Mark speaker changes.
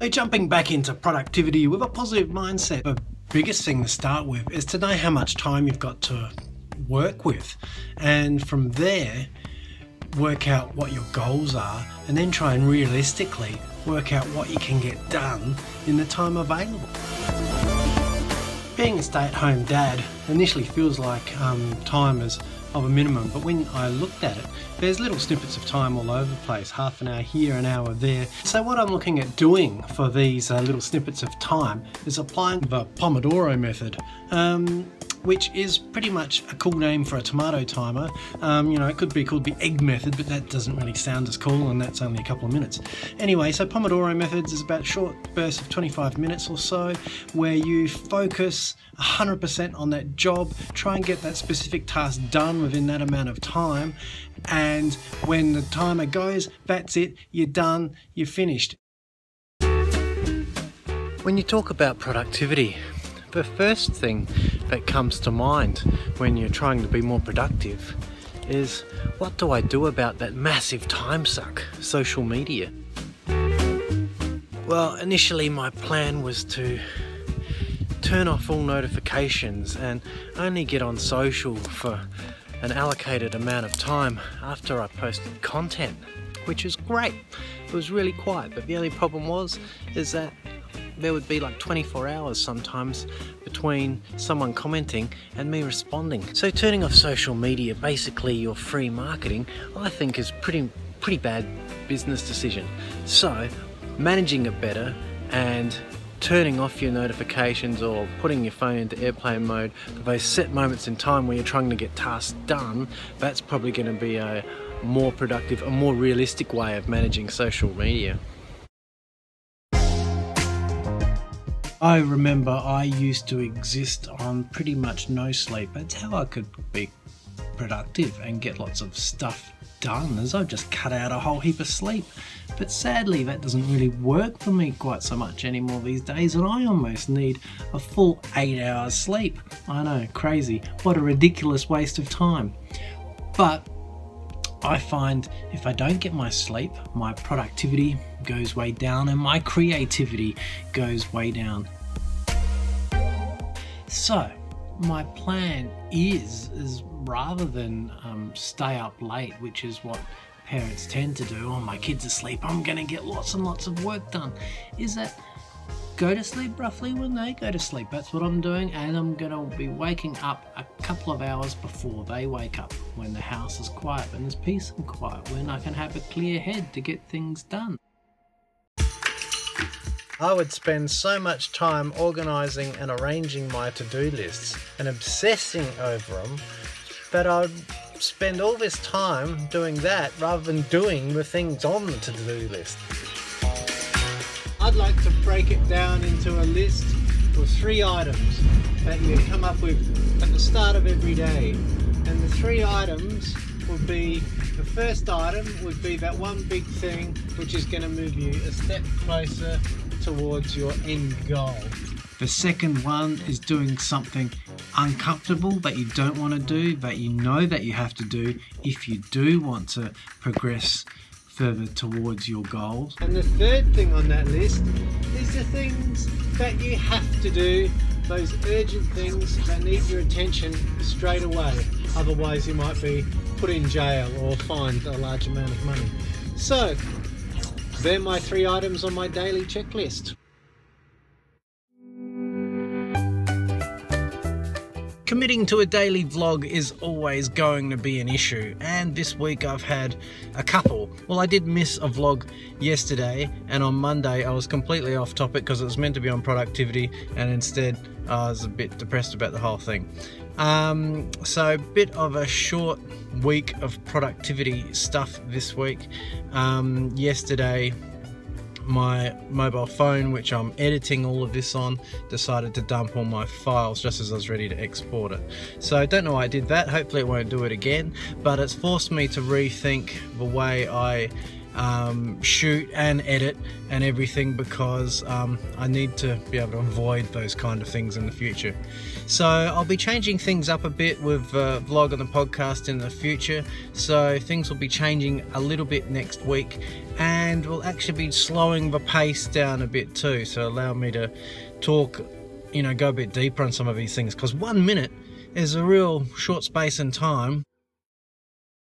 Speaker 1: So jumping back into productivity with a positive mindset, the biggest thing to start with is to know how much time you've got to work with. And from there, work out what your goals are and then try and realistically work out what you can get done in the time available. Being a stay-at-home dad initially feels like um, time is of a minimum, but when I looked at it, there's little snippets of time all over the place, half an hour here, an hour there. So what I'm looking at doing for these uh, little snippets of time is applying the Pomodoro method. Um, which is pretty much a cool name for a tomato timer. Um, you know, it could be called the egg method, but that doesn't really sound as cool, and that's only a couple of minutes. Anyway, so Pomodoro methods is about short bursts of 25 minutes or so, where you focus 100% on that job, try and get that specific task done within that amount of time, and when the timer goes, that's it, you're done, you're finished. When you talk about productivity, the first thing that comes to mind when you're trying to be more productive is what do I do about that massive time suck, social media? Well, initially my plan was to turn off all notifications and only get on social for an allocated amount of time after I posted content, which is great. It was really quiet, but the only problem was is that there would be like 24 hours sometimes between someone commenting and me responding. So turning off social media, basically your free marketing, I think is pretty pretty bad business decision. So managing it better and turning off your notifications or putting your phone into airplane mode for those set moments in time where you're trying to get tasks done, that's probably going to be a more productive, a more realistic way of managing social media. I remember I used to exist on pretty much no sleep. That's how I could be productive and get lots of stuff done as I've just cut out a whole heap of sleep. But sadly that doesn't really work for me quite so much anymore these days and I almost need a full 8 hours sleep. I know, crazy. What a ridiculous waste of time. But I find if I don't get my sleep, my productivity goes way down and my creativity goes way down. So, my plan is, is rather than um, stay up late, which is what parents tend to do, oh, my kid's asleep, I'm to get lots and lots of work done, is that go to sleep roughly when they go to sleep. That's what I'm doing, and I'm gonna be waking up a couple of hours before they wake up when the house is quiet and there's peace and quiet, when I can have a clear head to get things done. I would spend so much time organising and arranging my to do lists and obsessing over them that I'd spend all this time doing that rather than doing the things on the to do list. I'd like to break it down into a list of three items that you come up with at the start of every day. And the three items would be the first item would be that one big thing which is going to move you a step closer towards your end goal. The second one is doing something uncomfortable that you don't want to do, that you know that you have to do if you do want to progress further towards your goals. And the third thing on that list is the things that you have to do, those urgent things that need your attention straight away. Otherwise, you might be put in jail or fined a large amount of money. So, they're my three items on my daily checklist. Committing to a daily vlog is always going to be an issue and this week I've had a couple. Well I did miss a vlog yesterday and on Monday I was completely off topic because it was meant to be on productivity and instead I was a bit depressed about the whole thing. Um, so bit of a short week of productivity stuff this week. Um, yesterday my mobile phone, which I'm editing all of this on, decided to dump all my files just as I was ready to export it. So I don't know why I did that, hopefully it won't do it again, but it's forced me to rethink the way I um, shoot and edit and everything because um, I need to be able to avoid those kind of things in the future. So I'll be changing things up a bit with uh, vlog and the podcast in the future. So things will be changing a little bit next week and we'll actually be slowing the pace down a bit too. So allow me to talk, you know, go a bit deeper on some of these things because one minute is a real short space in time